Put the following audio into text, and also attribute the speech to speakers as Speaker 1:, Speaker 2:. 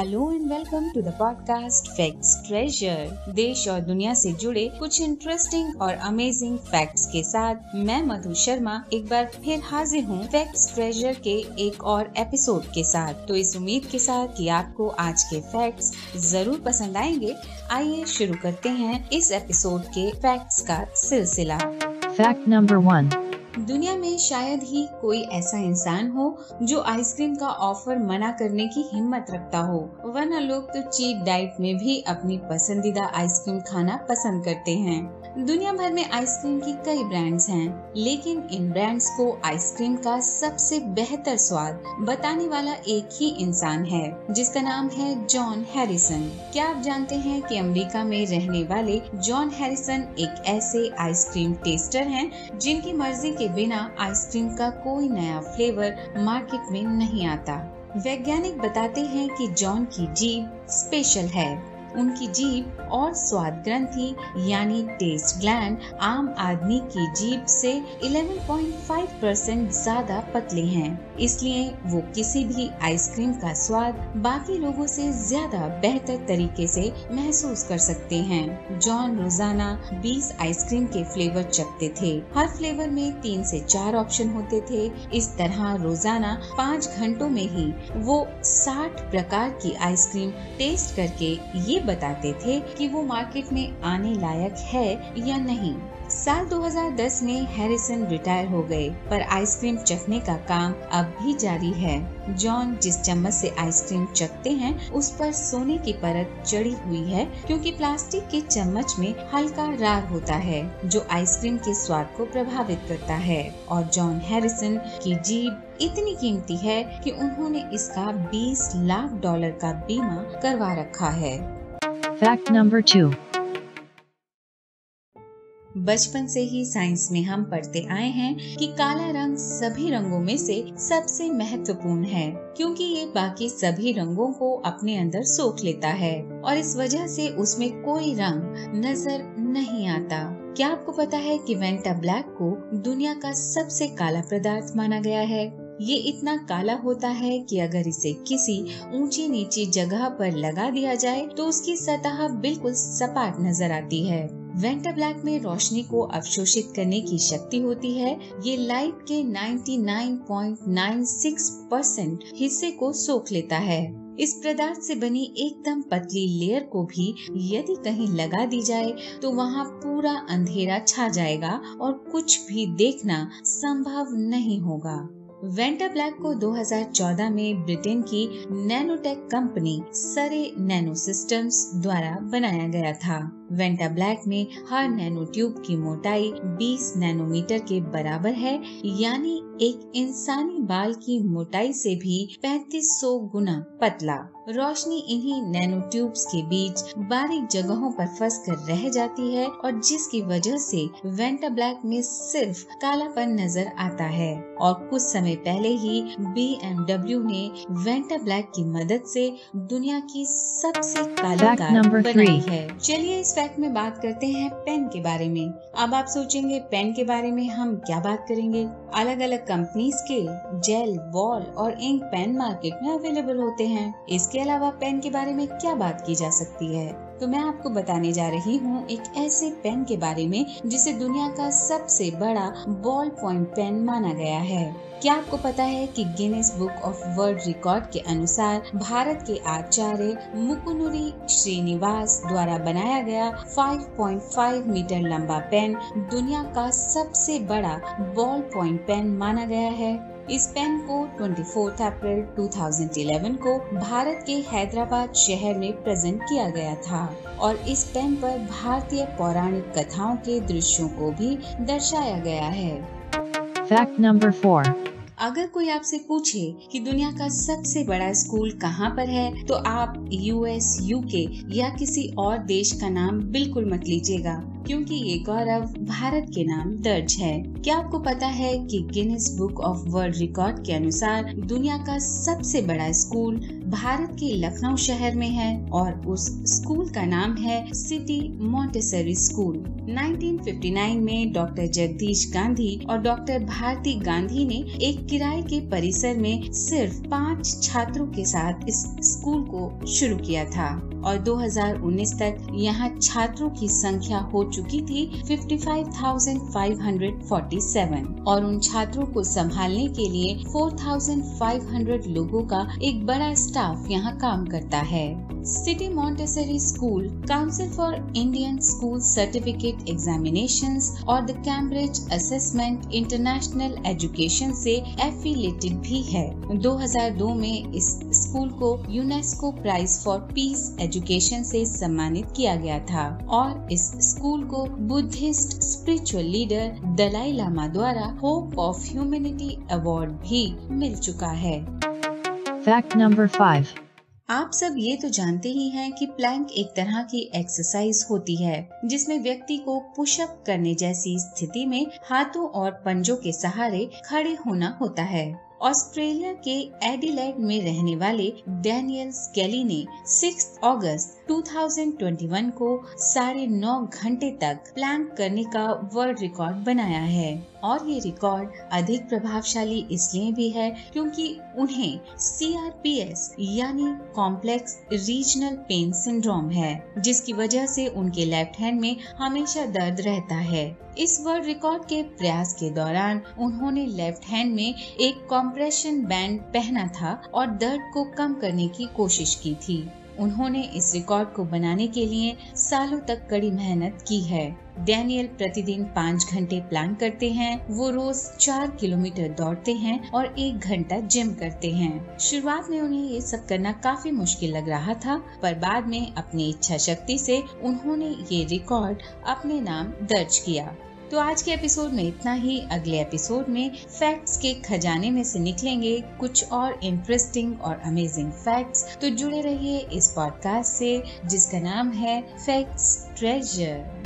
Speaker 1: Hello and welcome to the podcast facts treasure देश और दुनिया से जुड़े कुछ इंटरेस्टिंग और अमेजिंग फैक्ट्स के साथ मैं मधु शर्मा एक बार फिर हाजिर हूँ फैक्ट्स ट्रेजर के एक और एपिसोड के साथ। तो इस उम्मीद के साथ कि आपको आज के फैक्ट्स ज़रूर पसंद आएँगे। आइए शुरू करते हैं इस एपिसोड के फैक्ट्स का सिलसिला।
Speaker 2: फैक्ट नंबर वन
Speaker 1: दुनिया में शायद ही कोई ऐसा इंसान हो जो आइसक्रीम का ऑफ़र मना करने की हिम्मत रखता हो। वरना लोग तो चीट डाइट में भी अपनी पसंदीदा आइसक्रीम खाना पसंद करते हैं। दुनिया भर में आइसक्रीम की कई ब्रांड्स हैं, लेकिन इन ब्रांड्स को आइसक्रीम का सबसे बेहतर स्वाद बताने वाला एक ही इंसान है जिसका नाम है जॉन हैरिसन। क्या आप जानते हैं कि अमेरिका में रहने वाले जॉन हैरिसन एक ऐसे आइसक्रीम टेस्टर हैं जिनकी मर्ज़ी के बिना आइसक्रीम का कोई नया फ्लेवर मार्केट में नहीं आता? वैज्ञानिक बताते हैं कि जॉन की जीभ स्पेशल है। उनकी जीभ और स्वाद ग्रंथि, यानी टेस्ट ग्लैंड आम आदमी की जीभ से 11.5 परसेंट ज़्यादा पतले हैं। इसलिए वो किसी भी आइसक्रीम का स्वाद बाकी लोगों से ज़्यादा बेहतर तरीके से महसूस कर सकते हैं। जॉन रोज़ाना 20 आइसक्रीम के फ्लेवर चखते थे। हर फ्लेवर में तीन से चार ऑप्शन होते थे। इस तरह रोज़ाना पाँच घंटों में ही वो 60 प्रकार की आइसक्रीम टेस्ट करके ये बताते थे कि वो मार्केट में आने लायक है या नहीं। साल 2010 में हैरिसन रिटायर हो गए, पर आइसक्रीम चखने का काम अब भी जारी है। जॉन, जिस चम्मच से आइसक्रीम चखते हैं, उस पर सोने की परत चढ़ी हुई है, क्योंकि प्लास्टिक के चम्मच में हल्का राग होता है, जो आइसक्रीम के स्वाद को प्रभावित करता है। और जॉन हैरिसन की जीभ इतनी कीमती है कि उन्होंने इसका 20 लाख डॉलर का बीमा करवा रखा है।
Speaker 2: फैक्ट नंबर टू
Speaker 1: बचपन से ही साइंस में हम पढ़ते आए हैं कि काला रंग सभी रंगों में से सबसे महत्वपूर्ण है, क्योंकि ये बाकी सभी रंगों को अपने अंदर सोख लेता है, और इस वजह से उसमें कोई रंग नज़र नहीं आता। क्या आपको पता है कि वेंटा ब्लैक को दुनिया का सबसे काला पदार्थ माना गया है? ये इतना काला होता है कि अगर इसे किसी ऊँची नीची जगह पर लगा दिया जाए तो उसकी सतह बिल्कुल सपाट नज़र आती है। वेंटा ब्लैक में रोशनी को अवशोषित करने की शक्ति होती है। ये लाइट के 99.96 परसेंट हिस्से को सोख लेता है। इस पदार्थ से बनी एकदम पतली लेयर को भी यदि कहीं लगा दी जाए तो वहाँ पूरा अंधेरा छा जाएगा और कुछ भी देखना संभव नहीं होगा। वेंटा ब्लैक को 2014 में ब्रिटेन की nanotech company Surrey nano systems द्वारा बनाया गया था। वेंटा ब्लैक में हर नैनो ट्यूब की मोटाई 20 नैनोमीटर के बराबर है यानी एक इंसानी बाल की मोटाई से भी 3500 गुना पतला। रोशनी इन्हीं नैनो ट्यूब्स के बीच बारीक जगहों पर फंस कर रह जाती है और जिसकी वजह से वेंटा ब्लैक में सिर्फ़ कालापन नज़र आता है। और कुछ समय पहले ही बी ने वेंटा ब्लैक की मदद से दुनिया की सबसे काली कार बनाई है। चलिए इस फैक्ट में बात करते हैं पेन के बारे में। अब आप सोचेंगे पेन के बारे में हम क्या बात करेंगे? अलग अलग कंपनीज़ के जेल बॉल और इंक पेन मार्केट में अवेलेबल होते हैं। इसके अलावा पेन के बारे में क्या बात की जा सकती है? तो मैं आपको बताने जा रही हूँ एक ऐसे पेन के बारे में, जिसे दुनिया का सबसे बड़ा बॉल पॉइंट पेन माना गया है। क्या आपको पता है कि Guinness book of world record के अनुसार भारत के आचार्य मुकुनुरी श्रीनिवास द्वारा बनाया गया 5.5 मीटर लंबा पेन दुनिया का सबसे बड़ा बॉल पॉइंट पेन माना गया है। इस पेन को 24 अप्रैल 2011 को भारत के हैदराबाद शहर में प्रेजेंट किया गया था और इस पेन पर भारतीय पौराणिक कथाओं के दृश्यों को भी दर्शाया गया है।
Speaker 2: फैक्ट नंबर फोर
Speaker 1: अगर कोई आपसे पूछे कि दुनिया का सबसे बड़ा स्कूल कहाँ पर है तो आप यूएस यूके या किसी और देश का नाम बिल्कुल मत लीजिएगा, क्योंकि ये गौरव भारत के नाम दर्ज है। क्या आपको पता है कि Guinness book of world record के अनुसार दुनिया का सबसे बड़ा स्कूल भारत के लखनऊ शहर में है और उस स्कूल का नाम है सिटी मॉन्टेसरी स्कूल। 1959 में डॉक्टर जगदीश गांधी और डॉक्टर भारती गांधी ने एक किराए के परिसर में सिर्फ़ पाँच छात्रों के साथ इस स्कूल को शुरू किया था। और 2019 तक यहाँ छात्रों की संख्या हो चुकी थी 55,547 और उन छात्रों को संभालने के लिए 4,500 लोगों का एक बड़ा स्टाफ यहाँ काम करता है। City Montessori school council for Indian school certificate examination और the Cambridge assessment international education से एफिलेटेड भी है 2002 में इस स्कूल को UNESCO prize for peace education से सम्मानित किया गया था और इस स्कूल को Buddhist spiritual leader Dalai Lama द्वारा होप ऑफ़ ह्यूमैनिटी अवार्ड भी मिल चुका है
Speaker 2: Fact number 5.
Speaker 1: आप सब ये तो जानते ही हैं कि प्लैंक एक तरह की एक्सरसाइज होती है, जिसमें व्यक्ति को पुशअप करने जैसी स्थिति में हाथों और पंजों के सहारे खड़े होना होता है। ऑस्ट्रेलिया के एडिलेड में रहने वाले डेनियल स्केली ने 6 अगस्त 2021 को साढ़े नौ घंटे तक प्लैंक करने का वर्ल्ड रिकॉर्ड बनाया है। और ये रिकॉर्ड अधिक प्रभावशाली इसलिए भी है क्योंकि उन्हें CRPS यानी कॉम्प्लेक्स रीजनल पेन सिंड्रोम है, जिसकी वजह से उनके लेफ़्ट हैंड में हमेशा दर्द रहता है। इस वर्ल्ड रिकॉर्ड के प्रयास के दौरान उन्होंने लेफ़्ट हैंड में एक कॉम्प्रेशन बैंड पहना था और दर्द को कम करने की कोशिश की थी। उन्होंने इस रिकॉर्ड को बनाने के लिए सालों तक कड़ी मेहनत की है। डैनियल प्रतिदिन पाँच घंटे प्लान करते हैं, वो रोज चार किलोमीटर दौड़ते हैं और एक घंटा जिम करते हैं। शुरुआत में उन्हें ये सब करना काफ़ी मुश्किल लग रहा था, पर बाद में अपनी इच्छा शक्ति से उन्होंने ये रिकॉर्ड अपने नाम दर्ज किया। तो आज के एपिसोड में इतना ही। अगले एपिसोड में फैक्ट्स के खजाने में से निकलेंगे कुछ और इंटरेस्टिंग और अमेजिंग फैक्ट्स तो जुड़े रहिए इस पॉडकास्ट से, जिसका नाम है फैक्ट्स ट्रेजर